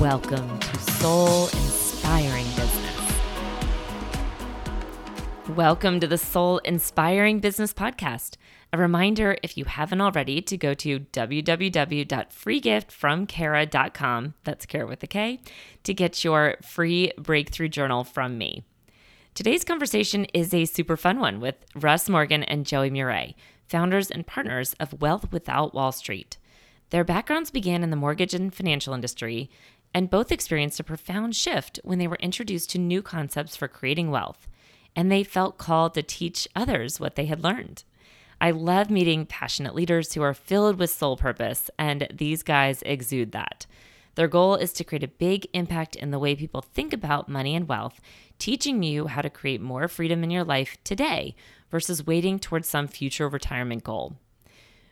Welcome to Soul Inspiring Business. Welcome to the Soul Inspiring Business Podcast. A reminder, if you haven't already, to go to www.freegiftfromkara.com, that's Kara with a K, to get your free breakthrough journal from me. Today's conversation is a super fun one with Russ Morgan and Joey Murray, founders and partners of Wealth Without Wall Street. Their backgrounds began in the mortgage and financial industry, and both experienced a profound shift when they were introduced to new concepts for creating wealth, and they felt called to teach others what they had learned. I love meeting passionate leaders who are filled with soul purpose, and these guys exude that. Their goal is to create a big impact in the way people think about money and wealth, teaching you how to create more freedom in your life today versus waiting towards some future retirement goal.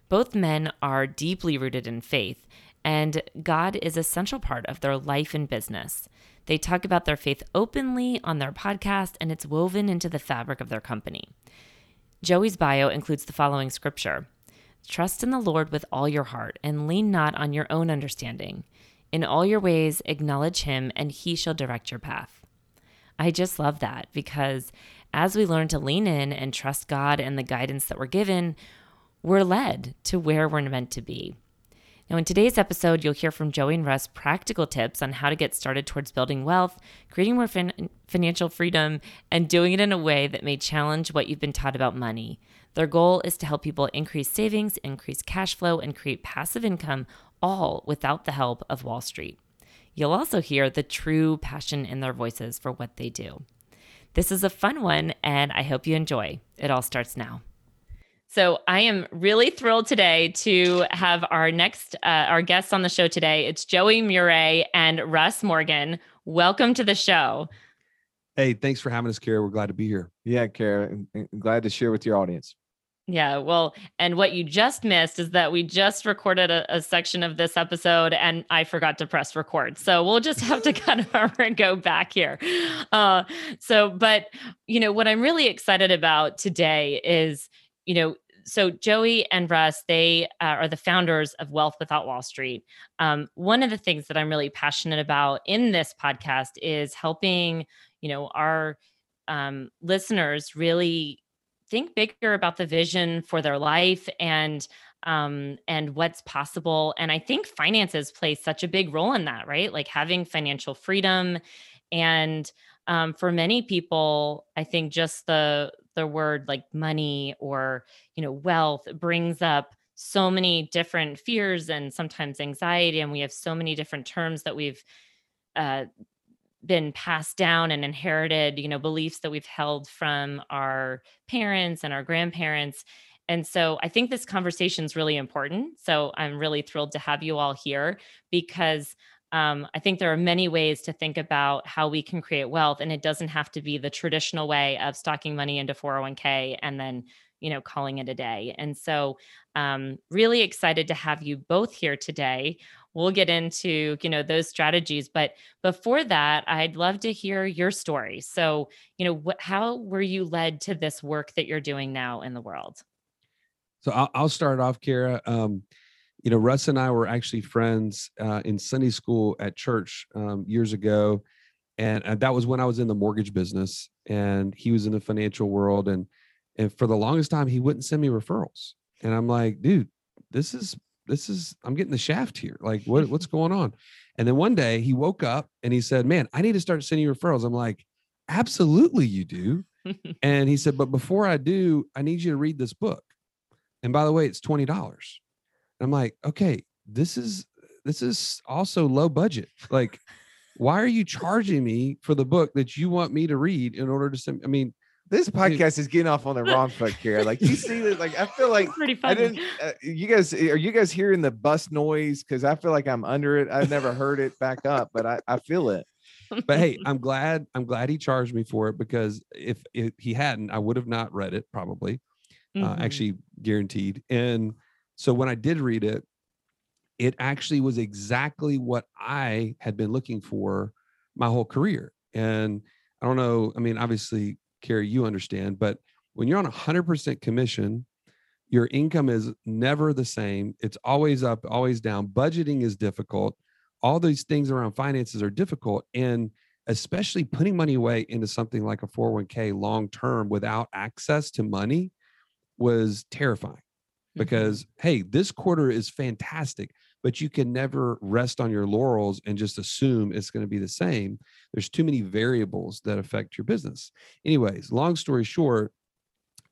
Both men are deeply rooted in faith and God is a central part of their life and business. They talk about their faith openly on their podcast, and it's woven into the fabric of their company. Joey's bio includes the following scripture Trust in the Lord with all your heart, and lean not on your own understanding. In all your ways, acknowledge him, and he shall direct your path. I just love that because as we learn to lean in and trust God and the guidance that we're given, we're led to where we're meant to be. Now, in today's episode, you'll hear from Joey and Russ practical tips on how to get started towards building wealth, creating more fin- financial freedom, and doing it in a way that may challenge what you've been taught about money. Their goal is to help people increase savings, increase cash flow, and create passive income, all without the help of Wall Street. You'll also hear the true passion in their voices for what they do. This is a fun one, and I hope you enjoy. It all starts now. So I am really thrilled today to have our next uh, our guests on the show today. It's Joey Murray and Russ Morgan. Welcome to the show. Hey, thanks for having us, Kara. We're glad to be here. Yeah, Kara, glad to share with your audience. Yeah, well, and what you just missed is that we just recorded a, a, section of this episode and I forgot to press record. So we'll just have to kind of go back here. Uh, so, but, you know, what I'm really excited about today is, you know, so Joey and Russ, they uh, are the founders of Wealth Without Wall Street. Um, one of the things that I'm really passionate about in this podcast is helping, you know, our um, listeners really think bigger about the vision for their life and um, and what's possible. And I think finances play such a big role in that, right? Like having financial freedom and um, for many people, I think just the the word like money or you know wealth brings up so many different fears and sometimes anxiety and we have so many different terms that we've uh, been passed down and inherited you know beliefs that we've held from our parents and our grandparents. And so i think this conversation is really important. So i'm really thrilled to have you all here because um, I think there are many ways to think about how we can create wealth, and it doesn't have to be the traditional way of stocking money into 401k and then you know calling it a day. And so, um, really excited to have you both here today. We'll get into you know those strategies, but before that, I'd love to hear your story. So, you know, what, how were you led to this work that you're doing now in the world? So I'll, I'll start off, Kara. Um, you know, Russ and I were actually friends uh, in Sunday school at church um, years ago, and, and that was when I was in the mortgage business, and he was in the financial world, and and for the longest time he wouldn't send me referrals, and I'm like, dude, this is this is I'm getting the shaft here. Like, what what's going on? And then one day he woke up and he said, "Man, I need to start sending you referrals." I'm like, "Absolutely, you do." and he said, "But before I do, I need you to read this book." And by the way, it's twenty dollars. I'm like, okay, this is this is also low budget. Like, why are you charging me for the book that you want me to read in order to send? I mean, This podcast is getting off on the wrong foot, here. Like you see that, like I feel like Pretty I funny. didn't. Uh, you guys, are you guys hearing the bus noise? Because I feel like I'm under it. I've never heard it back up, but I, I feel it. but hey, I'm glad I'm glad he charged me for it because if, if he hadn't, I would have not read it probably. Uh, Mhm. actually guaranteed. And so when I did read it, it actually was exactly what I had been looking for my whole career. And I don't know, I mean, obviously, Kara, you understand, but when you're on 100% commission, your income is never the same. It's always up, always down. Budgeting is difficult. All these things around finances are difficult. And especially putting money away into something like a 401k long term without access to money was terrifying Mhm. because hey this quarter is fantastic but you can never rest on your laurels and just assume it's going to be the same there's too many variables that affect your business anyways long story short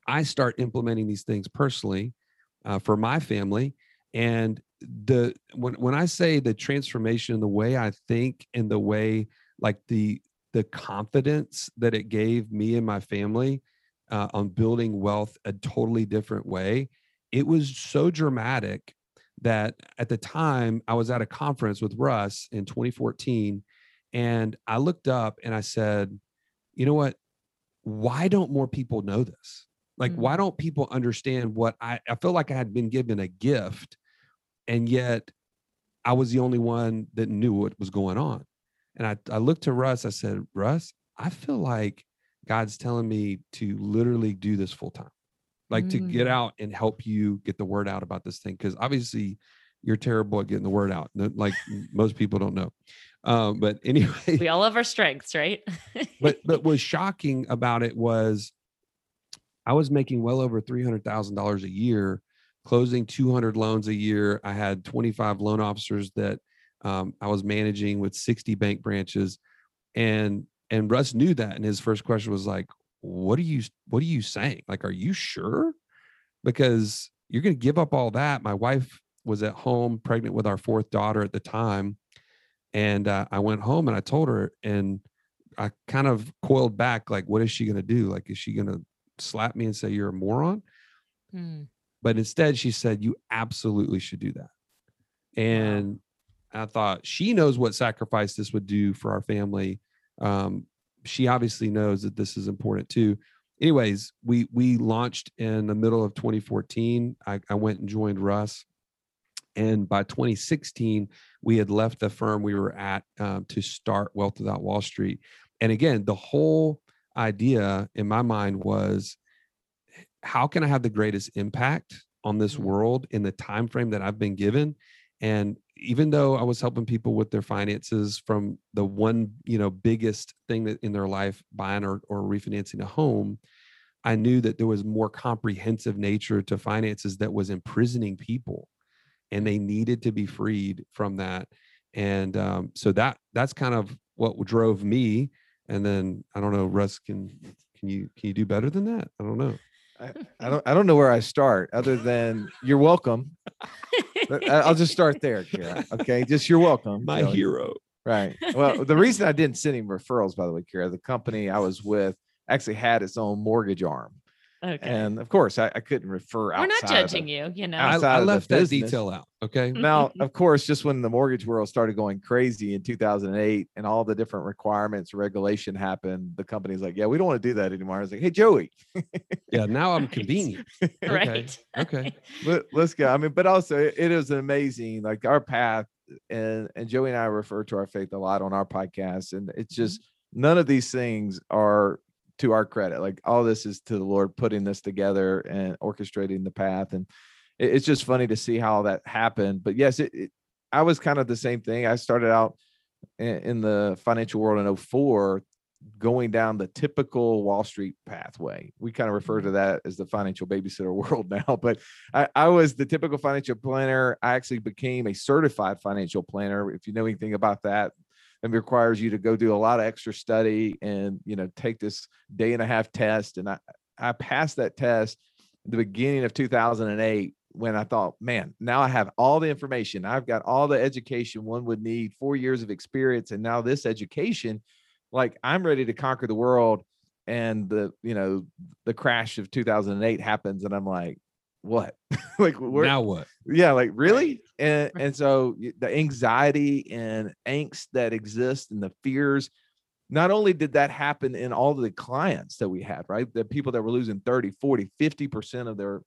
i start implementing these things personally uh, for my family and the when, when i say the transformation the way i think and the way like the the confidence that it gave me and my family uh, on building wealth a totally different way it was so dramatic that at the time I was at a conference with Russ in 2014 and I looked up and I said, you know what? Why don't more people know this? Like, why mm. don't people understand what I, I feel like I had been given a gift and yet I was the only one that knew what was going on. And I, I looked to Russ, I said, Russ, I feel like God's telling me to literally do this full time like to get Mm. out and help you get the word out about this thing because obviously you're terrible at getting the word out like most people don't know um, but anyway we all have our strengths, right? but but was shocking about it was i was making well over $300000 a year closing 200 loans a year i had 25 loan officers that um, i was managing with 60 bank branches and and russ knew that and his first question was like what are you what are you saying? Like are you sure? Because you're going to give up all that. My wife was at home pregnant with our fourth daughter at the time and uh, i went home and i told her and i kind of coiled back like what is she going to do? Like is she going to slap me and say you're a moron? Mm. but instead she said you absolutely should do that. And i thought she knows what sacrifice this would do for our family um, she obviously knows that this is important too. Anyways we we launched in the middle of 2014 i, I went and joined russ. And by 2016 we had left the firm we were at um, to start wealth without wall street. And again the whole idea in my mind was how can i have the greatest impact on this Mhm. world in the time frame that i've been given? And even though i was helping people with their finances from the one you know biggest thing that in their life buying or, or refinancing a home i knew that there was more comprehensive nature to finances that was imprisoning people and they needed to be freed from that and um, so that that's kind of what drove me and then i don't know russ can can you can you do better than that i don't know I, I don't. I don't know where I start other than you're welcome. I- uh, I'll just start there, Kara. Okay, just you're welcome. my hero Right. Well, the reason I didn't send him referrals, by the way, Kara, the company I was with actually had its own mortgage arm, okay. and of course, I, I couldn't refer. We're not outside of judging the- you, you know. I, I left that business. detail out okay mm-hmm. Now, of course, just when the mortgage world started going crazy in 2008 and all the different requirements, regulation happened, the company's like, "Yeah, we don't want to do that anymore." I was like, "Hey, Joey, yeah now i'm Right. convenient right. okay let, us go. I mean, but also it, it is amazing, like our path, and and Joey and I refer to our faith a lot on our podcast, and it's mm-hmm. just none of these things are to our credit. Like all this is to the Lord putting this together and orchestrating the path, and it- it's just funny to see how that happened. But yes, it, it I was kind of the same thing. I started out in, in the financial world in 04 going down the typical Wall Street pathway. We kind of refer to mm-hmm. that as the financial babysitter world now, but I, I was the typical financial planner. I actually became a certified financial planner. If you know anything about that, it requires you to go do a lot of extra study and you know take this day and a half test. And I I passed that test the beginning of 2008 when I thought, man, now I have all the information. I've got all the education one would need, four years of experience, and now this education, like I'm ready to conquer the world and the you know the crash of 2008 happens and i'm like what? Like where, now what? yeah like really? And and so the anxiety and angst that exists and the fears not only did that happen in all the clients that we had right? The people that were losing 30 40 50% of their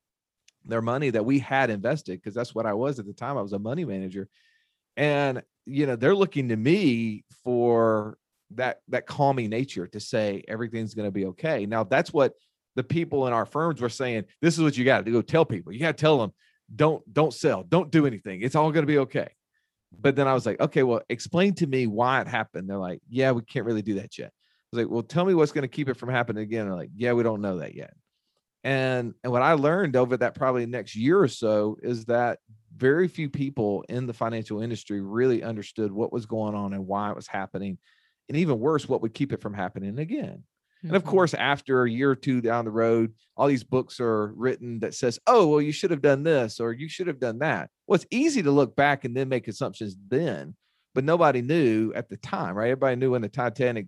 their money that we had invested because that's what i was at the time i was a money manager. And you know they're looking to me for that that calming nature to say everything's going to be okay. Now that's what the people in our firms were saying this is what you got to go tell people. You got to tell them don't don't sell don't do anything. It's all going to be okay. But then i was like okay well explain to me why it happened. They're like yeah we can't really do that yet. I was like well tell me what's going to keep it from happening again. They're like yeah we don't know that yet. And and what i learned over that probably next year or so is that very few people in the financial industry really understood what was going on and why it was happening. And even worse what would keep it from happening again and of Mhm. course, after a year or two down the road, all these books are written that says, "Oh, well, you should have done this or you should have done that." Well, it's easy to look back and then make assumptions then, but nobody knew at the time, right? Everybody knew when the Titanic,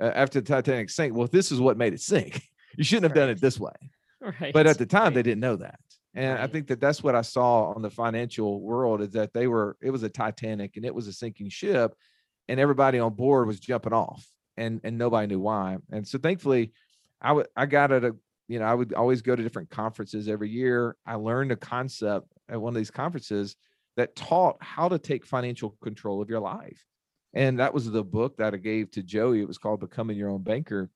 uh, after the Titanic sank, well, this is what made it sink. You shouldn't have done it this way. right. But at the time, they didn't know that. And I think that that's what I saw on the financial world is that they were, it was a Titanic and it was a sinking ship, and everybody on board was jumping off, and and nobody knew why. And so thankfully, I would I got at a you know I would always go to different conferences every year. I learned a concept at one of these conferences that taught how to take financial control of your life, and that was the book that I gave to Joey. It was called Becoming Your Own Banker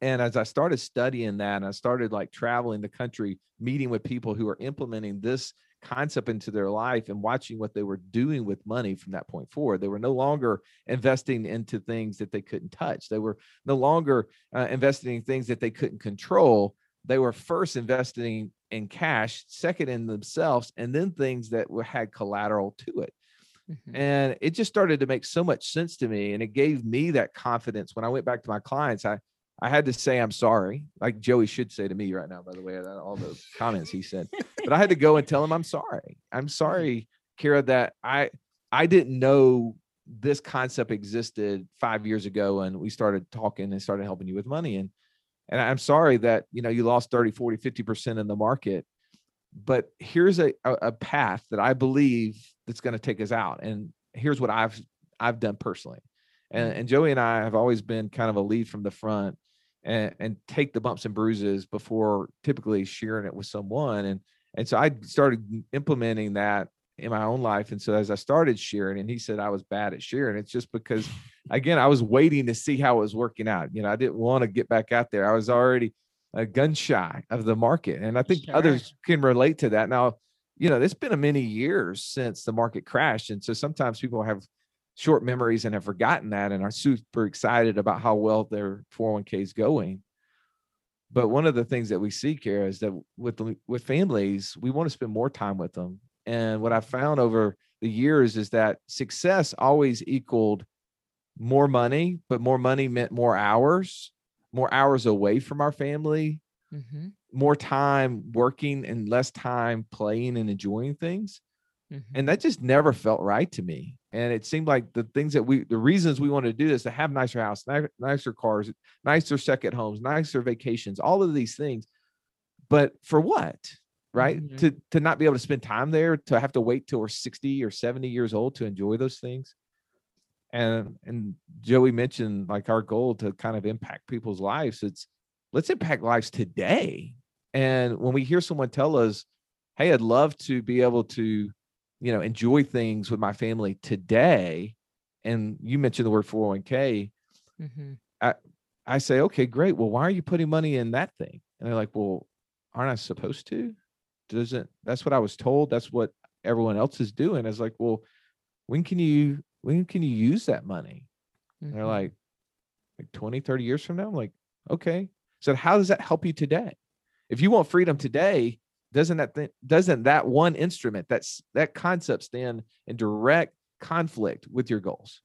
and as I started studying that, and I started like traveling the country, meeting with people who are implementing this concept into their life and watching what they were doing with money from that point forward. They were no longer investing into things that they couldn't touch. They were no longer uh, investing in things that they couldn't control. They were first investing in cash, second in themselves, and then things that were, had collateral to it. Mhm. And it just started to make so much sense to me. And it gave me that confidence when I went back to my clients. I, I had to say, I'm sorry, like Joey should say to me right now, by the way, all those comments he said. But I had to go and tell him, I'm sorry. I'm sorry, Kara, that I I didn't know this concept existed five years ago and we started talking and started helping you with money. And and I'm sorry that you know you lost 30, 40, 50% in the market. But here's a, a path that I believe that's going to take us out. And here's what I've I've done personally. And, Mhm. and Joey and I have always been kind of a lead from the front and, and take the bumps and bruises before typically sharing it with someone. And and so I started implementing that in my own life. And so as I started sharing, and he said I was bad at sharing, it's just because again, I was waiting to see how it was working out. You know, I didn't want to get back out there. I was already uh, gun shy of the market. And I think Sure. others can relate to that. Now, you know, it's been a many years since the market crashed. And so sometimes people have short memories and have forgotten that and are super excited about how well their 401k is going. But one of the things that we see, Kara, is that with with families, we want to spend more time with them. And what I found over the years is that success always equaled more money, but more money meant more hours, more hours away from our family, Mhm. more time working and less time playing and enjoying things Mhm. and that just never felt right to me and it seemed like the things that we the reasons we wanted to do this to have nicer house nicer cars nicer second homes nicer vacations all of these things but for what right? Mhm. to to not be able to spend time there to have to wait till we're 60 or 70 years old to enjoy those things. And and joey mentioned like our goal to kind of impact people's lives it's let's impact lives today. And when we hear someone tell us hey i'd love to be able to you know enjoy things with my family today and you mentioned the word 401k Mhm. i say okay great. Well why are you putting money in that thing? And they're like well aren't i supposed to? Doesn't that's what i was told. That's what everyone else is doing. I was like well when can you when can you use that money? And they're like like 20 30 years from now? I'm like okay. So how does that help you today? If you want freedom today doesn't that th- doesn't that one instrument that's that concept stand in direct conflict with your goals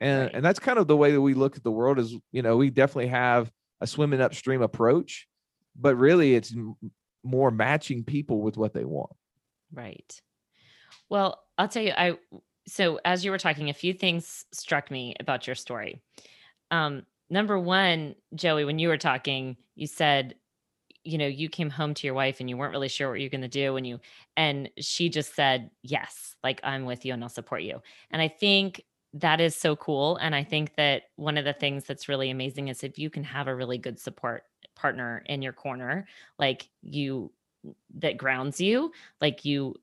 and Right. and that's kind of the way that we look at the world is you know we definitely have a swimming upstream approach but really it's m- more matching people with what they want Right. Well, I'll tell you, I so as you were talking, a few things struck me about your story. Um, number one, Joey, when you were talking, you said, you know, you came home to your wife and you weren't really sure what you're going to do. And you, and she just said, yes, like I'm with you and I'll support you. And I think that is so cool. And I think that one of the things that's really amazing is if you can have a really good support partner in your corner, like you, that grounds you, like you,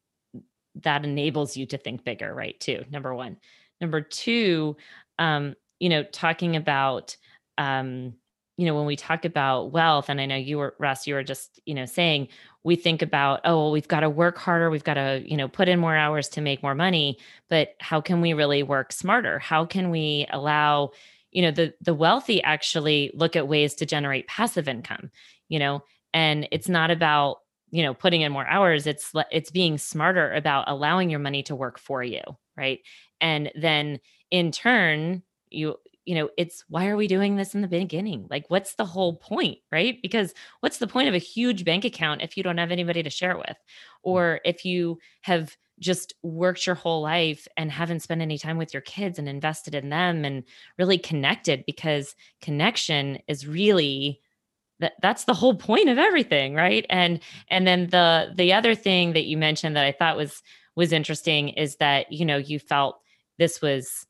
that enables you to think bigger, right? Too, number one. Number two, um, you know, talking about, um, you know, when we talk about wealth, and I know you were, Russ, you were just, you know, saying we think about, oh, well, we've got to work harder, we've got to, you know, put in more hours to make more money, but how can we really work smarter? How can we allow, you know, the the wealthy actually look at ways to generate passive income, you know, and it's not about you know putting in more hours it's it's being smarter about allowing your money to work for you right and then in turn you you know, it's why are we doing this in the beginning? Like, what's the whole point, right? Because what's the point of a huge bank account if you don't have anybody to share it with? Or if you have just worked your whole life and haven't spent any time with your kids and invested in them and really connected because connection is really that that's the whole point of everything right and and then the the other thing that you mentioned that i thought was was interesting is that you know you felt this was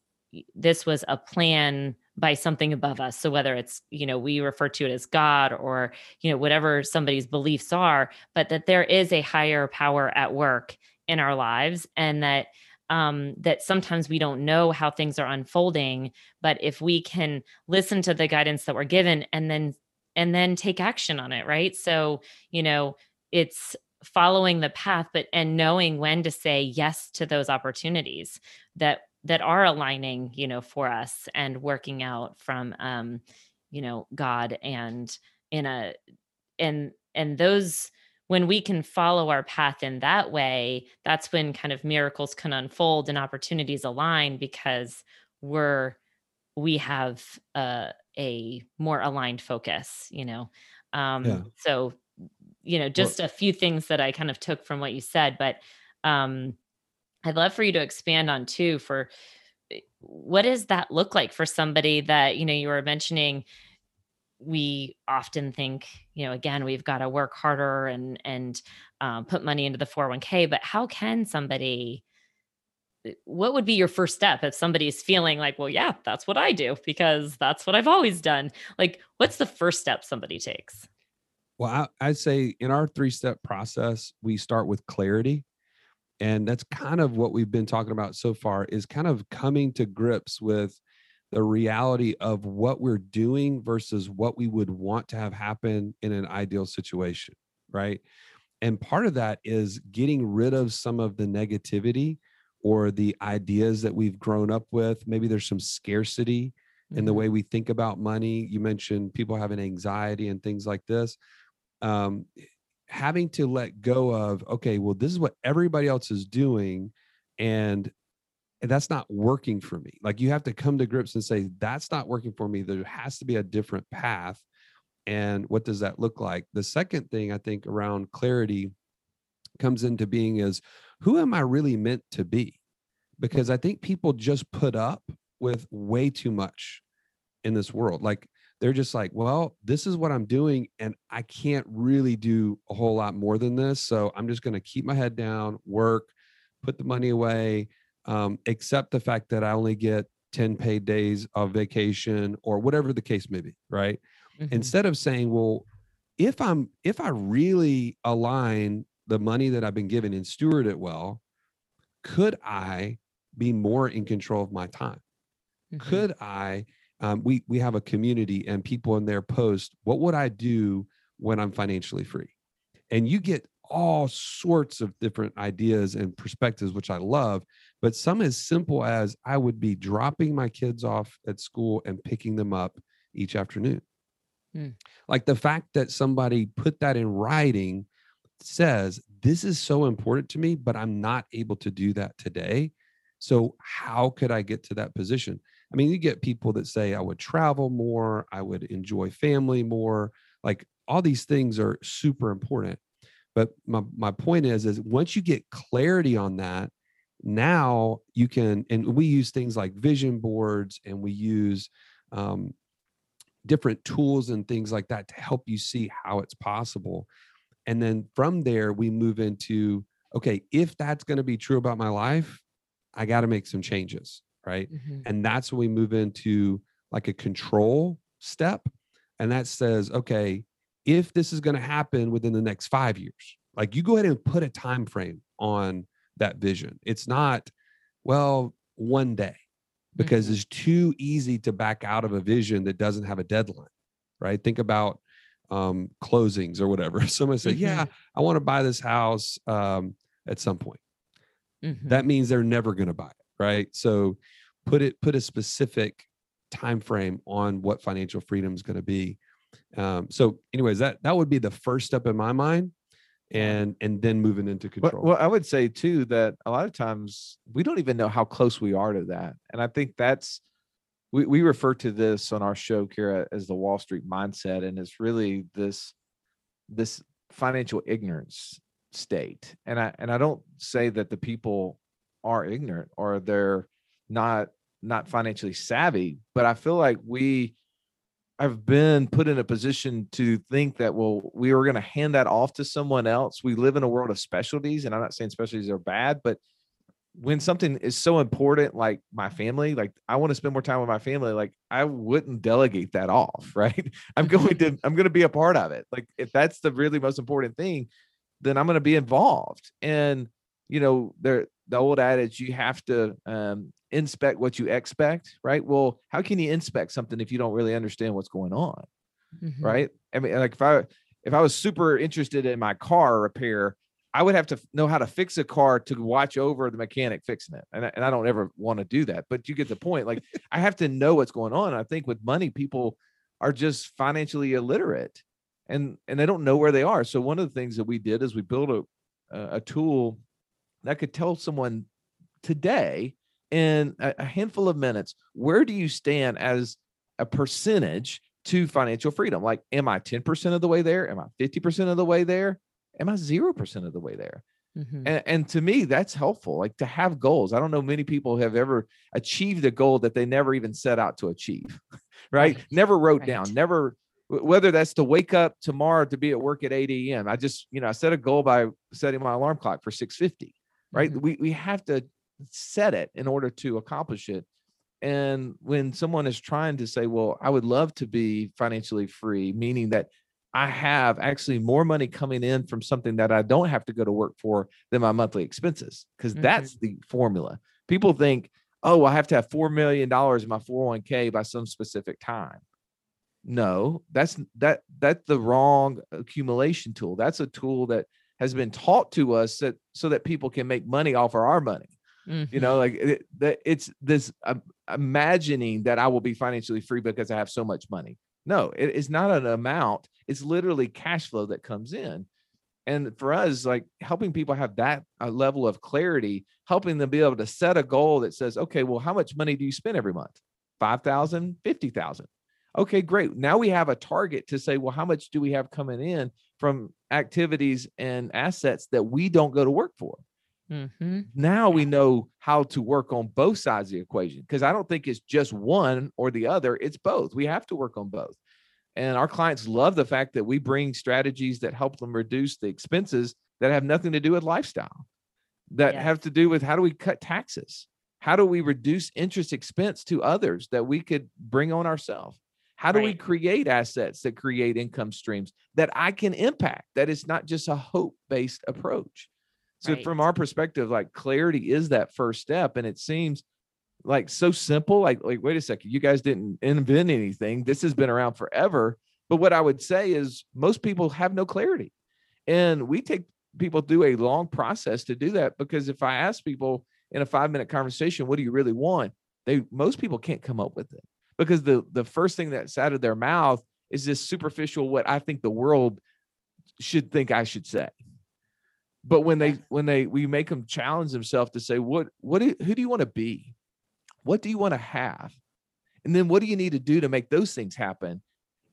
this was a plan by something above us. So whether it's you know we refer to it as god or you know whatever somebody's beliefs are but that there is a higher power at work in our lives and that um, that sometimes we don't know how things are unfolding but if we can listen to the guidance that we're given and then and then take action on it right? So you know it's following the path but and knowing when to say yes to those opportunities that that are aligning you know for us and working out from um you know god and in a and and those when we can follow our path in that way that's when kind of miracles can unfold and opportunities align because we're we have a, a more aligned focus you know um yeah. so you know just well, a few things that i kind of took from what you said but um I'd love for you to expand on too for eh, what does that look like for somebody that, you know, you were mentioning we often think, you know, again, we've got to work harder and and um, put money into the 401k, but how can somebody eh, what would be your first step if somebody's feeling like, well, yeah, that's what I do because that's what I've always done? Like, what's the first step somebody takes? Well, I, would say in our three step process, we start with clarity and that's kind of what we've been talking about so far is kind of coming to grips with the reality of what we're doing versus what we would want to have happen in an ideal situation right? And part of that is getting rid of some of the negativity or the ideas that we've grown up with. Maybe there's some scarcity in the mm-hmm. way we think about money. You mentioned people having anxiety and things like this. Um, having to let go of okay well this is what everybody else is doing and that's not working for me. Like you have to come to grips and say that's not working for me. There has to be a different path. And what does that look like? The second thing i think around clarity comes into being is who am i really meant to be? Because i think people just put up with way too much in this world. Like they're just like, well, this is what I'm doing, and I can't really do a whole lot more than this. So I'm just going to keep my head down, work, put the money away, um, accept the fact that I only get 10 paid days of vacation or whatever the case may be, right? Mm-hmm. Instead of saying, well, if I'm if I really align the money that I've been given and steward it well, could I be more in control of my time? Mm-hmm. Could I um, we we have a community and people in there post what would i do when i'm financially free? And you get all sorts of different ideas and perspectives which i love but some as simple as i would be dropping my kids off at school and picking them up each afternoon. Hmm. like the fact that somebody put that in writing says this is so important to me but i'm not able to do that today. So how could i get to that position I mean, you get people that say, I would travel more, I would enjoy family more. Like all these things are super important. But my, my point is, is once you get clarity on that, now you can, and we use things like vision boards and we use um, different tools and things like that to help you see how it's possible. And then from there, we move into okay, if that's going to be true about my life, I got to make some changes. Right. Mhm. And that's when we move into like a control step. And that says, okay, if this is going to happen within the next five years, like you go ahead and put a time frame on that vision. It's not, well, one day, because Mhm. it's too easy to back out of a vision that doesn't have a deadline. Right. Think about um closings or whatever. Someone said. Yeah, I want to buy this house um at some point Mhm. that means they're never going to buy it right so put it put a specific time frame on what financial freedom is going to be. Um, so anyways that that would be the first step in my mind and and then moving into Well, control. well, I would say too that a lot of times we don't even know how close we are to that, and I think that's we we refer to this on our show, Kara, as the Wall Street mindset, and it's really this this financial ignorance state. And I and I don't say that the people are ignorant or they're not not financially savvy, but I feel like we I've been put in a position to think that well we were going to hand that off to someone else. We live in a world of specialties and i'm not saying specialties are bad but when something is so important like my family like i want to spend more time with my family like i wouldn't delegate that off right? I'm going to i'm going to be a part of it. Like if that's the really most important thing then i'm going to be involved. And you know there the old adage you have to um, inspect what you expect right well how can you inspect something if you don't really understand what's going on Mhm. right i mean like if i if i was super interested in my car repair i would have to know how to fix a car to watch over the mechanic fixing it and I, and I don't ever want to do that but you get the point like i have to know what's going on i think with money people are just financially illiterate and and they don't know where they are so one of the things that we did is we built a a tool that could tell someone today in a, handful of minutes where do you stand as a percentage to financial freedom? Like am i 10% of the way there? Am i 50% of the way there? Am i 0% of the way there? Mhm. and, and to me that's helpful like to have goals. I don't know many people have ever achieved a goal that they never even set out to achieve right, Right, never wrote right. down never whether that's to wake up tomorrow to be at work at 8 a.m i just you know i set a goal by setting my alarm clock for 650 right? Mhm. we, we have to set it in order to accomplish it. And when someone is trying to say well i would love to be financially free meaning that i have actually more money coming in from something that i don't have to go to work for than my monthly expenses because Mhm. that's the formula. People think oh i have to have $4 million in my 401k by some specific time. No that's that that's the wrong accumulation tool. That's a tool that has been taught to us that so that people can make money off of our money you Mhm. know like it, it's this um, imagining that i will be financially free because i have so much money. No it is not an amount. It's literally cash flow that comes in. And for us like helping people have that uh, level of clarity helping them be able to set a goal that says okay well how much money do you spend every month? 5000 50000 okay great. Now we have a target to say well how much do we have coming in from activities and assets that we don't go to work for Mhm. now we know how to work on both sides of the equation because I don't think it's just one or the other. It's both. We have to work on both. And our clients love the fact that we bring strategies that help them reduce the expenses that have nothing to do with lifestyle, that have to do with how do we cut taxes? How do we reduce interest expense to others that we could bring on ourselves? How do we create assets that create income streams that I can impact? That is not just a hope based approach. So from our perspective, like clarity is that first step. And it seems like so simple. Like, like, wait a second, you guys didn't invent anything. This has been around forever. But what I would say is most people have no clarity. And we take people through a long process to do that because if I ask people in a five minute conversation, what do you really want? They most people can't come up with it because the the first thing that's out of their mouth is this superficial what I think the world should think I should say but when they Yeah. when they we make them challenge themselves to say what what do, who do you want to be? What do you want to have? And then what do you need to do to make those things happen?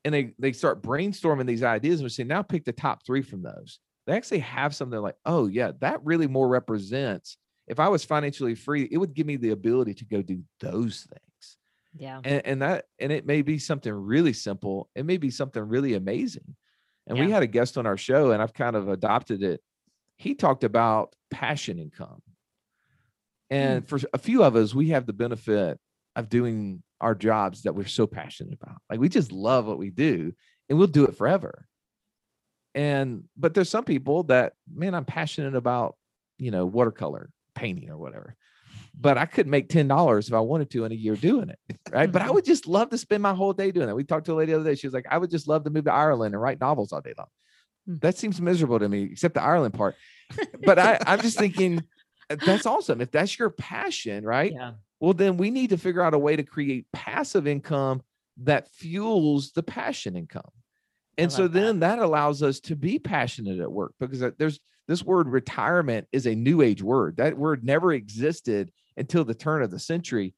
And they they start brainstorming these ideas and we say now pick the top three from those. They actually have something like oh yeah that really more represents if i was financially free it would give me the ability to go do those things. Yeah. and, and that and it may be something really simple it may be something really amazing. And we had a guest on our show and i've kind of adopted it he talked about passion income Hmm. and for a few of us we have the benefit of doing our jobs that we're so passionate about like we just love what we do and we'll do it forever and but there's some people that man i'm passionate about you know watercolor painting or whatever but I could make ten dollars if I wanted to in a year doing it, right? But I would just love to spend my whole day doing that. We talked to a lady the other day. She was like, "I would just love to move to Ireland and write novels all day long." Hmm. That seems miserable to me, except the Ireland part. But I, I'm just thinking "Uh, that's awesome. If that's your passion, right? Yeah. Well, then we need to figure out a way to create passive income that fuels the passion income. And so that. then that allows us to be passionate at work because uh, there's this word retirement is a new age word. That word never existed until the turn of the century.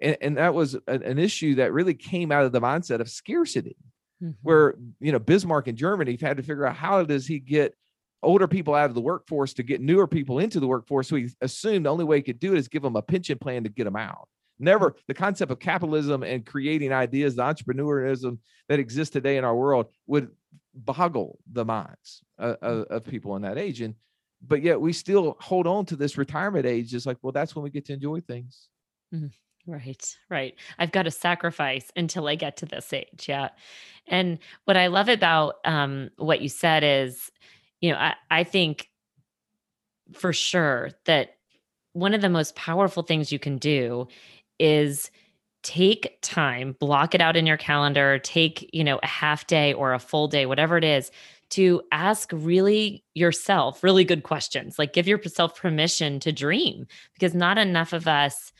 And, and that was an, an issue that really came out of the mindset of scarcity, Mhm. where, you know, Bismarck in Germany had to figure out how does he get older people out of the workforce to get newer people into the workforce. So he assumed the only way he could do it is give them a pension plan to get them out. Never the concept of capitalism and creating ideas, the entrepreneurism that exists today in our world would boggle the minds uh, of, of people in that age. And but yet we still hold on to this retirement age, It's like, well, that's when we get to enjoy things. Right, right. I've got to sacrifice until I get to this age. Yeah. And what I love about um, what you said is, you know, I, I think for sure that one of the most powerful things you can do is take time, block it out in your calendar, take, you know, a half day or a full day, whatever it is, to ask really yourself really good questions. Like give yourself permission to dream because not enough of us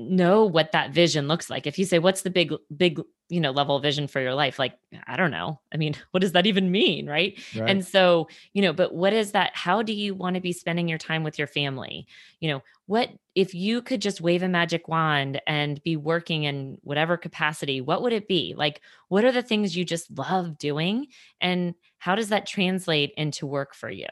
know what that vision looks like. If you say, what's the big, big, you know, level vision for your life? Like, I don't know. I mean, what does that even mean? Right. And so, you know, but what is that? How do you want to be spending your time with your family? You know, what if you could just wave a magic wand and be working in whatever capacity? What would it be? Like, what are the things you just love doing? And how does that translate into work for you?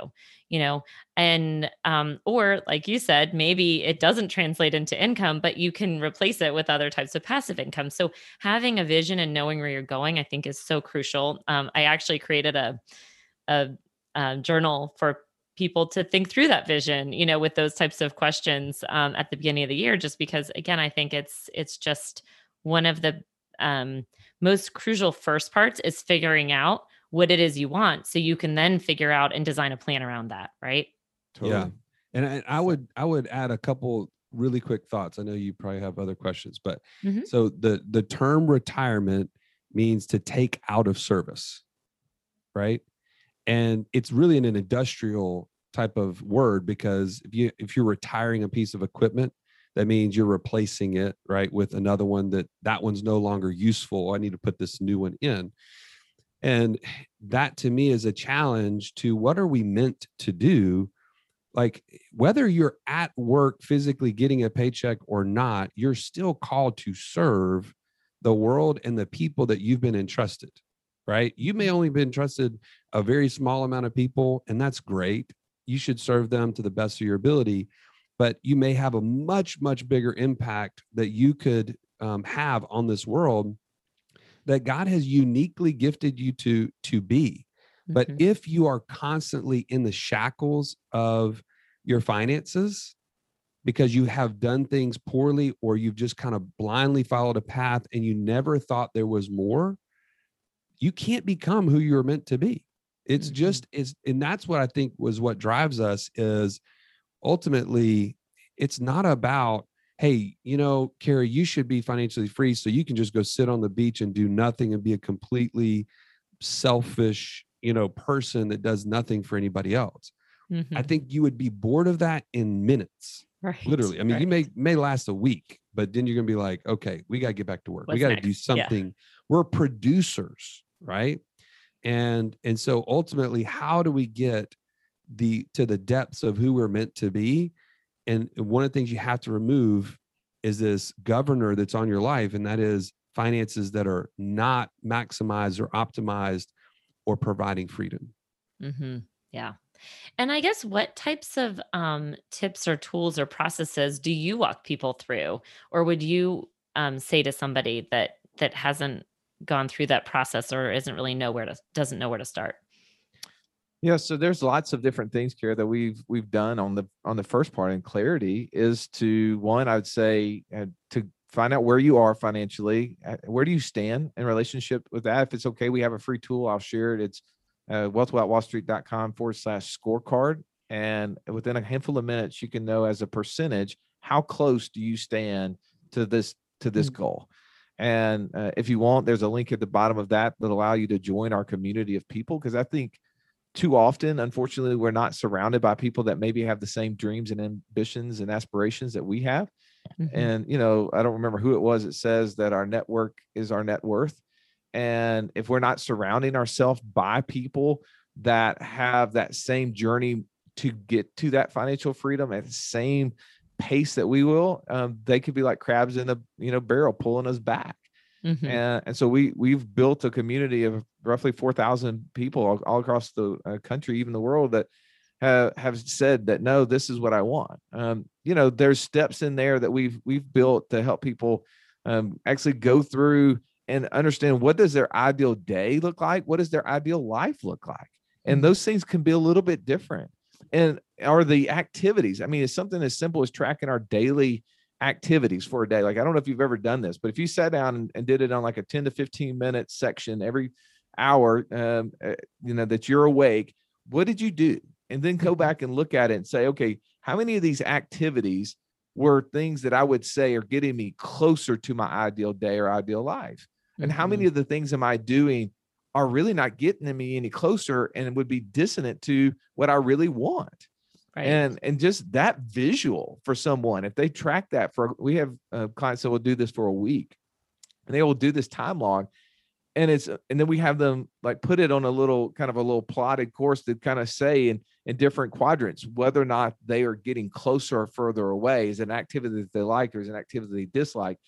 You know, and um, or like you said, maybe it doesn't translate into income, but you can replace it with other types of passive income. So having a vision and knowing where you're going, I think, is so crucial. Um, I actually created a a, uh journal for people to think through that vision you know with those types of questions um, at the beginning of the year just because again i think it's it's just one of the um, most crucial first parts is figuring out what it is you want so you can then figure out and design a plan around that right Yeah. And I, I would I would add a couple really quick thoughts. I know you probably have other questions, but Mhm. so the the term retirement means to take out of service, right? And it's really in an industrial type of word because if you if you're retiring a piece of equipment, that means you're replacing it, right, with another one that that one's no longer useful. I need to put this new one in. And that to me is a challenge to what are we meant to do like whether you're at work physically getting a paycheck or not you're still called to serve the world and the people that you've been entrusted right? You may only been trusted a very small amount of people and that's great. You should serve them to the best of your ability but you may have a much much bigger impact that you could um, have on this world that god has uniquely gifted you to to be. But Mhm. if you are constantly in the shackles of your finances because you have done things poorly or you've just kind of blindly followed a path and you never thought there was more, you can't become who you're meant to be. It's Mhm. just it's and that's what I think was what drives us is ultimately it's not about hey, you know, Kara, you should be financially free so you can just go sit on the beach and do nothing and be a completely selfish, you know, person that does nothing for anybody else. I Mhm. think you would be bored of that in minutes. right Literally. I mean, you may may last a week, but then you're gonna be like, okay, we gotta get back to work. we gotta do next? Yeah. something. We're producers, right? And and so ultimately, how do we get the to the depths of who we're meant to be? And one of the things you have to remove is this governor that's on your life, and that is finances that are not maximized or optimized or providing freedom. hmm Yeah. And I guess what types of um, tips or tools or processes do you walk people through? Or would you um, say to somebody that that hasn't gone through that process or isn't really know where to doesn't know where to start? Yeah, so there's lots of different things, Kara, that we've we've done on the on the first part. And clarity is to one, I would say, uh, to find out where you are financially. uh, Where do you stand in relationship with that? If it's okay, we have a free tool. I'll share it. It's uh, wealthwithoutwallstreet.com forward slash scorecard. And within a handful of minutes, you can know as a percentage how close do you stand to this to this Mm. goal. And uh, if you want, there's a link at the bottom of that that allow you to join our community of people because I think too often, unfortunately, we're not surrounded by people that maybe have the same dreams and ambitions and aspirations that we have. Mhm. And you know, I don't remember who it was. It says that our network is our net worth, and if we're not surrounding ourselves by people that have that same journey to get to that financial freedom at the same pace that we will, um, they could be like crabs in a you know barrel pulling us back. Mhm. and, and so we we've built a community of roughly 4000 people all, all across the uh, country even the world that have, have said that no this is what i want. Um, you know there's steps in there that we've we've built to help people um, actually go through and understand what does their ideal day look like? What does their ideal life look like? And Mhm. those things can be a little bit different and are the activities i mean it's something as simple as tracking our daily activities for a day. Like, I don't know if you've ever done this, but if you sat down and, and did it on like a 10 to 15 minute section every hour, um, uh, you know, that you're awake, what did you do? And then go Mhm. back and look at it and say, okay, how many of these activities were things that I would say are getting me closer to my ideal day or ideal life? And how many Mhm. of the things am I doing are really not getting to me any closer and would be dissonant to what I really want? right. and and just that visual for someone if they track that for we have uh, clients that will do this for a week and they will do this time log and it's and then we have them like put it on a little kind of a little plotted course to kind of say in in different quadrants whether or not they are getting closer or further away is an activity that they like or is an activity they dislike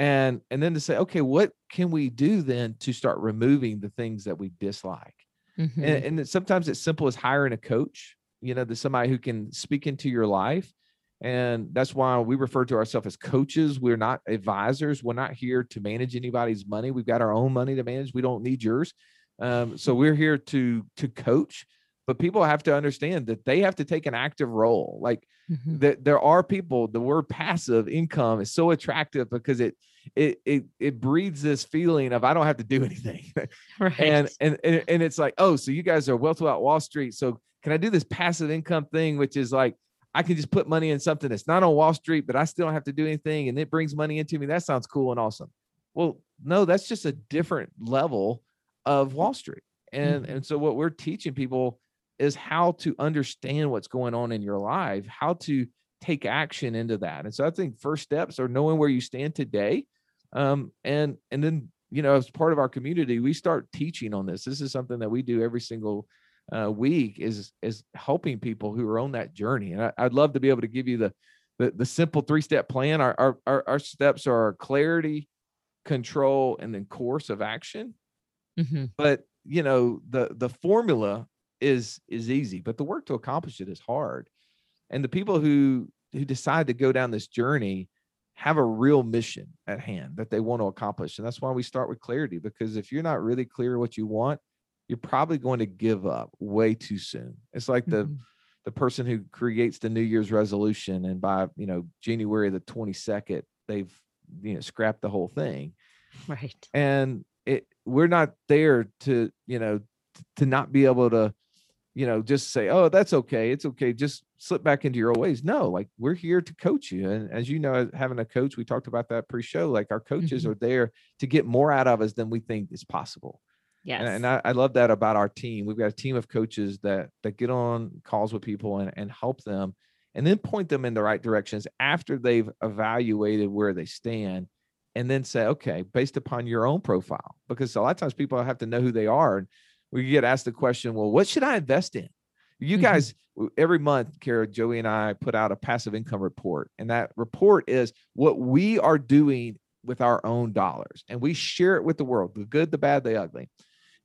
and and then to say okay what can we do then to start removing the things that we dislike? Mhm. and, and it's, sometimes it's simple as hiring a coach you know there's somebody who can speak into your life and that's why we refer to ourselves as coaches. We're not advisors. We're not here to manage anybody's money. We've got our own money to manage. We don't need yours. Um, so we're here to to coach but people have to understand that they have to take an active role. Like Mhm. that there are people the word passive income is so attractive because it it it, it breeds this feeling of i don't have to do anything right. and, and and and it's like oh so you guys are wealth without wall street so can i do this passive income thing which is like i can just put money in something that's not on wall street but i still don't have to do anything and it brings money into me that sounds cool and awesome well no that's just a different level of wall street and Mhm. and so what we're teaching people is how to understand what's going on in your life how to take action into that. And so i think first steps are knowing where you stand today. Um and and then you know as part of our community we start teaching on this. This is something that we do every single uh, week is is helping people who are on that journey. And I, i'd love to be able to give you the the, the simple three step plan. Our, our our our steps are clarity control and then course of action. Mhm. but you know the the formula is is easy but the work to accomplish it is hard and the people who who decide to go down this journey have a real mission at hand that they want to accomplish and that's why we start with clarity because if you're not really clear what you want you're probably going to give up way too soon it's like the Mhm. the person who creates the new year's resolution and by you know january the 22nd they've you know scrapped the whole thing right. and it we're not there to you know to not be able to you know just say oh that's okay it's okay just slip back into your old ways no like we're here to coach you and as you know having a coach we talked about that pre-show like our coaches Mhm. are there to get more out of us than we think is possible Yes. and, and I, I love that about our team. We've got a team of coaches that that get on calls with people and, and help them and then point them in the right directions after they've evaluated where they stand and then say, okay, based upon your own profile, because a lot of times people have to know who they are. And we get asked the question, well, what should I invest in? You Mhm. guys, every month, Kara, Joey, and I put out a passive income report. And that report is what we are doing with our own dollars. And we share it with the world, the good, the bad, the ugly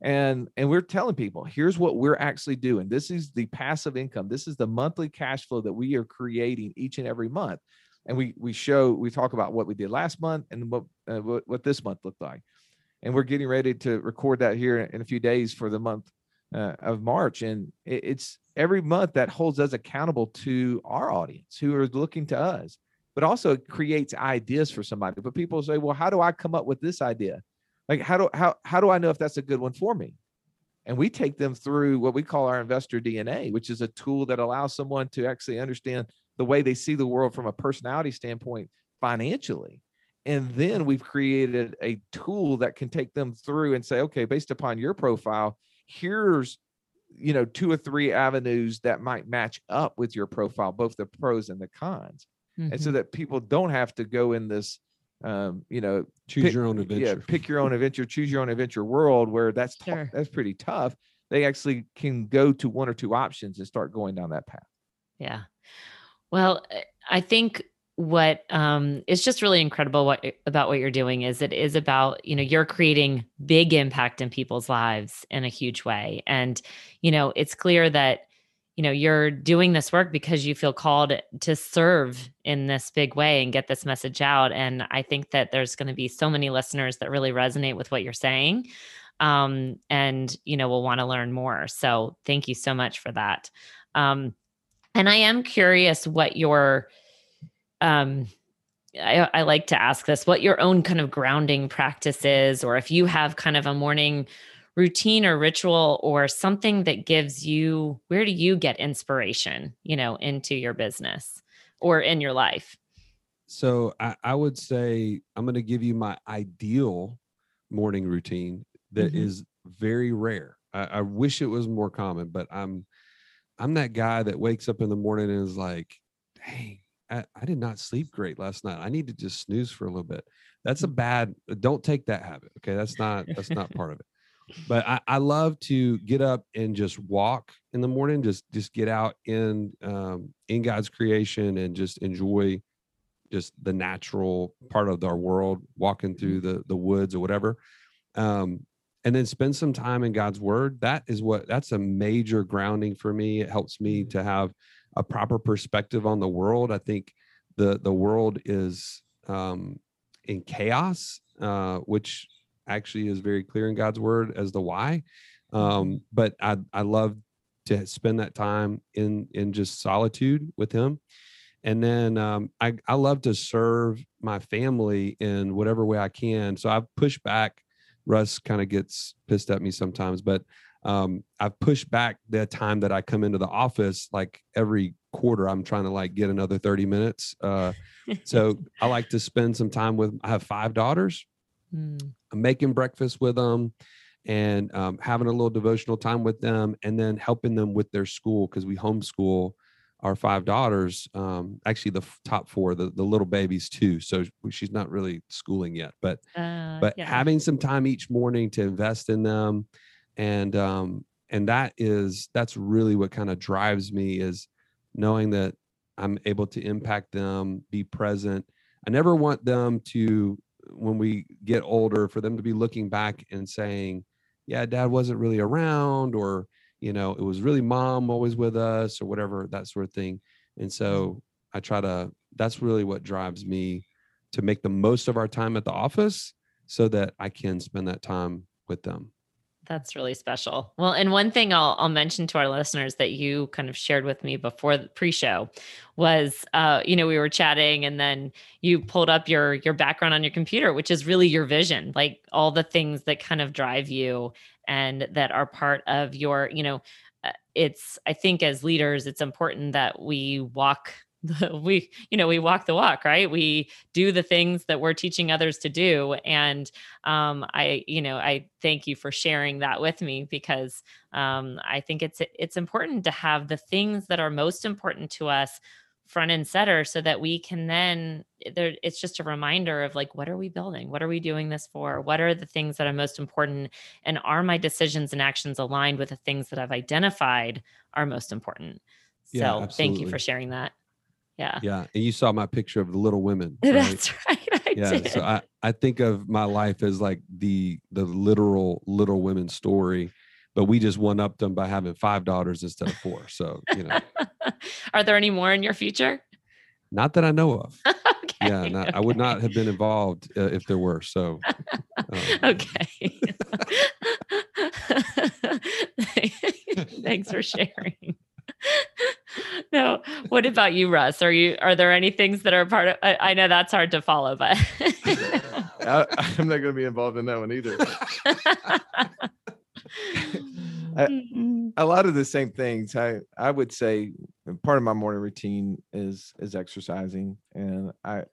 and and we're telling people here's what we're actually doing this is the passive income this is the monthly cash flow that we are creating each and every month and we we show we talk about what we did last month and what uh, what, what this month looked like and we're getting ready to record that here in a few days for the month uh, of march. And it, it's every month that holds us accountable to our audience who are looking to us. But also creates ideas for somebody. But people say well how do i come up with this idea? Like how do how how do i know if that's a good one for me? And we take them through what we call our investor dna which is a tool that allows someone to actually understand the way they see the world from a personality standpoint financially and then we've created a tool that can take them through and say okay based upon your profile here's you know two or three avenues that might match up with your profile both the pros and the cons mm-hmm. and so mm-hmm. that people don't have to go in this um you know choose pick, your own adventure yeah pick your own adventure choose your own adventure world where that's sure. that's pretty tough they actually can go to one or two options and start going down that path yeah well, I think what um just really incredible what eh, about what you're doing is it is about you know you're creating big impact in people's lives in a huge way. And you know it's clear that you know you're doing this work because you feel called to serve in this big way and get this message out. And i think that there's going to be so many listeners that really resonate with what you're saying um and you know will want to learn more. So thank you so much for that. Um and I am curious what your um I, I, like to ask this what your own kind of grounding practice is, or if you have kind of a morning routine or ritual or something that gives you where do you get inspiration, you know, into your business or in your life? So I, I would say I'm going to give you my ideal morning routine that mm-hmm. is very rare. I, I wish it was more common, but I'm I'm that guy that wakes up in the morning and is like, dang, I, I, did not sleep great last night. I need to just snooze for a little bit. That's a mm. bad, don't take that habit. Okay. That's not, that's not part of it. But I, I love to get up and just walk in the morning, just, just get out in, um, in God's creation and just enjoy just the natural part of our world, walking through mm-hmm. the, the woods or whatever. Um, and then spend some time in God's word. That is what that's a major grounding for me. It helps me mm-hmm. to have a proper perspective on the world. I think the the world is um, in chaos, uh, which actually is very clear in God's word as the why. Um, mm-hmm. but I I love to spend that time in in just solitude with Him. And then um, I, I love to serve my family in whatever way I can. So I've pushed back Russ kind of gets pissed at me sometimes, but um, I've pushed back the time that I come into the office. Like every quarter, I'm trying to like get another 30 minutes. Uh, so I like to spend some time with. I have five daughters. Mm. I'm making breakfast with them and um, having a little devotional time with them, and then helping them with their school because we homeschool our five daughters um, actually the top four the, the little babies too so she's not really schooling yet but uh, but yeah. having some time each morning to invest in them and um and that is that's really what kind of drives me is knowing that i'm able to impact them be present. I never want them to when we get older for them to be looking back and saying yeah dad wasn't really around or you know it was really mom always with us or whatever that sort of thing. And mm-hmm. so i try to that's really what drives me to make the most of our time at the office so that i can spend that time with them that's really special. Well, and one thing I'll, I'll mention to our listeners that you kind of shared with me before the pre-show was, uh, you know, we were chatting and then you pulled up your your background on your computer, which is really your vision, like all the things that kind of drive you and that are part of your, you know, uh, it's I think as leaders, it's important that we walk we you know we walk the walk right? We do the things that we're teaching others to do and um, i you know i thank you for sharing that with me because um, i think it's it's important to have the things that are most important to us front and center so that we can then there it's just a reminder of like what are we building? What are we doing this for? What are the things that are most important? And are my decisions and actions aligned with the things that i've identified are most important? So yeah, thank you for sharing that yeah. Yeah. And you saw my picture of the Little Women. Right? That's right. I yeah. Did. So I, I think of my life as like the the literal Little Women story, but we just one upped them by having five daughters instead of four. So, you know. Are there any more in your future? Not that I know of. okay. Yeah, not, I would not have been involved uh, if there were. So, um, okay. Thanks for sharing. No, what about you, Russ? Are you are there any things that are part of I, I know that's hard to follow, but I, I'm not going to be involved in that one either. Mm, a lot of the same things. I I would say part of my morning routine is is exercising, and I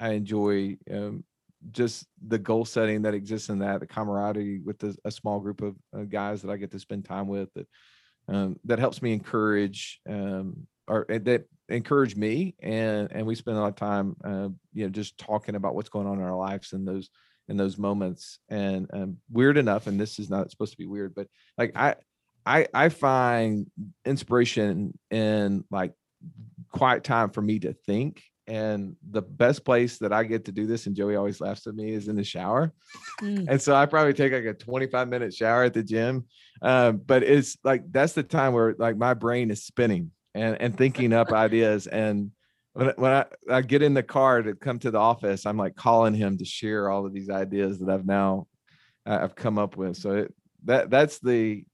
I enjoy um, just the goal setting that exists in that, the camaraderie with the, a small group of uh, guys that I get to spend time with that um, that helps me encourage um, or uh, that encourage me, and and we spend a lot of time, uh, you know, just talking about what's going on in our lives and those in those moments. And um, weird enough, and this is not supposed to be weird, but like I I I find inspiration in like quiet time for me to think. And the best place that I get to do this, and Joey always laughs at me, is in the shower. mm, And so I probably take like a 25 minute shower at the gym. Um, but it's like that's the time where like my brain is spinning and, and thinking up ideas. And when, I- when I, I get in the car to come to the office, I'm like calling him to share all of these ideas that I've now uh, I've come up with. So it, that that's the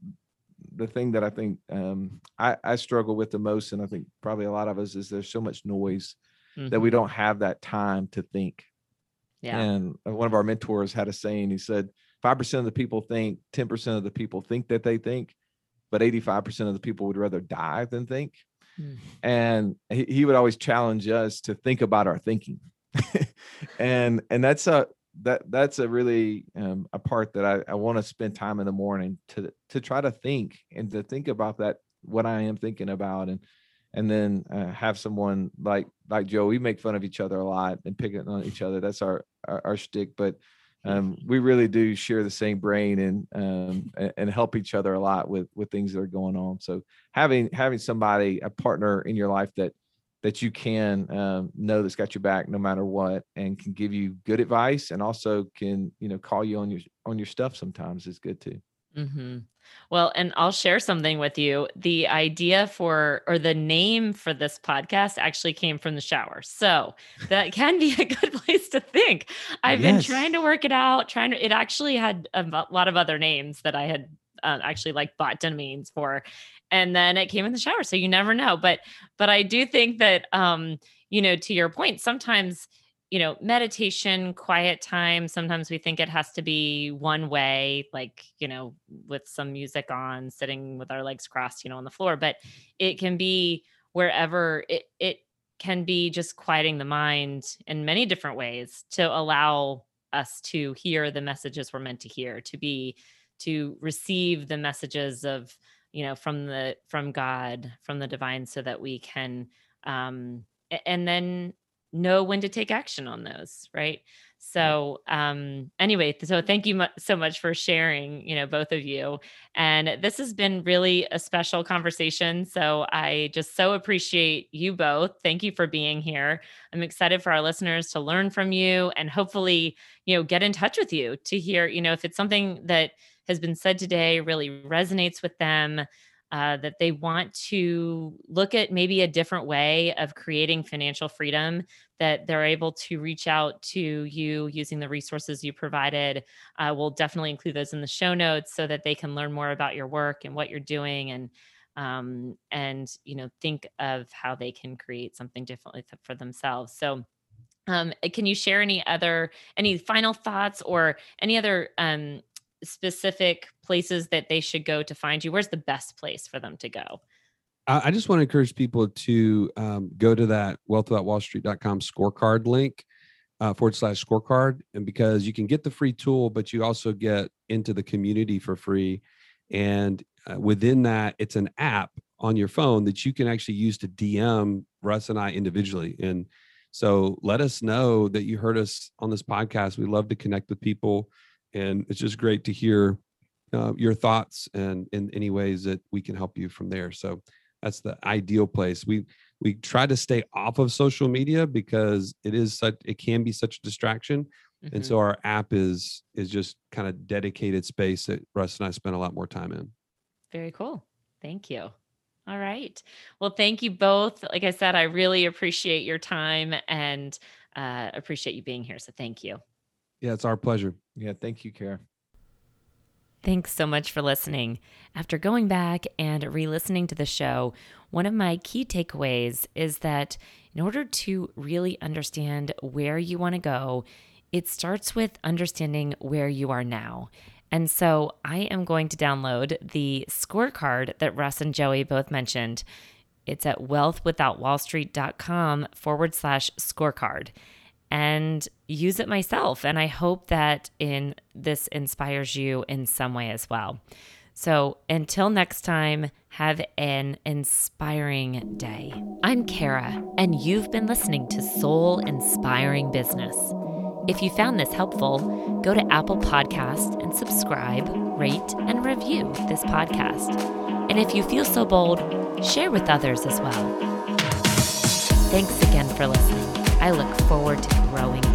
the thing that I think um, I, I struggle with the most, and I think probably a lot of us is there's so much noise that we mhm. don't have that time to think. yeah. And uh, one of our mentors had a saying. He said, five percent of the people think, ten percent of the people think that they think, but eighty-five percent of the people would rather die than think. Mm. And he, he would always challenge us to think about our thinking. and and that's a that that's a really um, a part that I, I want to spend time in the morning to to try to think and to think about that what I am thinking about and and then uh, have someone like like Joe. We make fun of each other a lot and pick on each other. That's our our, our shtick. But um, we really do share the same brain and um, and help each other a lot with with things that are going on. So having having somebody a partner in your life that that you can um, know that's got your back no matter what and can give you good advice and also can you know call you on your on your stuff sometimes is good too. Hmm Well, and I'll share something with you. The idea for or the name for this podcast actually came from the shower. So that can be a good place to think. I've been trying to work it out, trying to, it actually had a lot of other names that I had uh, actually like bought domains for. And then it came in the shower. So you never know. But, but I do think that, um, you know, to your point, sometimes you know, meditation, quiet time. Sometimes we think it has to be one way, like, you know, with some music on, sitting with our legs crossed, you know, on the floor, but it can be wherever it, it can be just quieting the mind in many different ways to allow us to hear the messages we're meant to hear, to be, to receive the messages of, you know, from the, from God, from the divine, so that we can, um, and then know when to take action on those right? So um anyway so thank you mu- so much for sharing you know both of you. And this has been really a special conversation so i just so appreciate you both. Thank you for being here. I'm excited for our listeners to learn from you and hopefully you know get in touch with you to hear you know if it's something that has been said today really resonates with them uh, that they want to look at maybe a different way of creating financial freedom, that they're able to reach out to you using the resources you provided. Uh, we'll definitely include those in the show notes so that they can learn more about your work and what you're doing and um, and you know think of how they can create something differently for themselves. So um, can you share any other any final thoughts or any other um, specific places that they should go to find you? Where's the best place for them to go? I, just want to encourage people to um, go to that wealthwithoutwallstreet.com scorecard link uh, forward slash scorecard. And because you can get the free tool, but you also get into the community for free. And uh, within that, it's an app on your phone that you can actually use to DM Russ and I individually. And so let us know that you heard us on this podcast. We love to connect with people. And it's just great to hear uh, your thoughts and in any ways that we can help you from there. So that's the ideal place. We we try to stay off of social media because it is such it can be such a distraction. And Mhm. so our app is is just kind of dedicated space that Russ and I spend a lot more time in. very cool. Thank you. All right. Well, thank you both. Like I said, I really appreciate your time and uh, appreciate you being here. So thank you. Yeah, it's our pleasure. Yeah, thank you, Kara. Thanks so much for listening. After going back and re listening to the show, one of my key takeaways is that in order to really understand where you want to go, it starts with understanding where you are now. And so I am going to download the scorecard that Russ and Joey both mentioned. It's at wealthwithoutwallstreet.com forward slash scorecard and use it myself. And I hope that in this inspires you in some way as well. So until next time, have an inspiring day. I'm Kara, and you've been listening to Soul Inspiring Business. If you found this helpful, go to Apple Podcast and subscribe, rate, and review this podcast. And if you feel so bold, share with others as well. Thanks again for listening. I look forward to growing.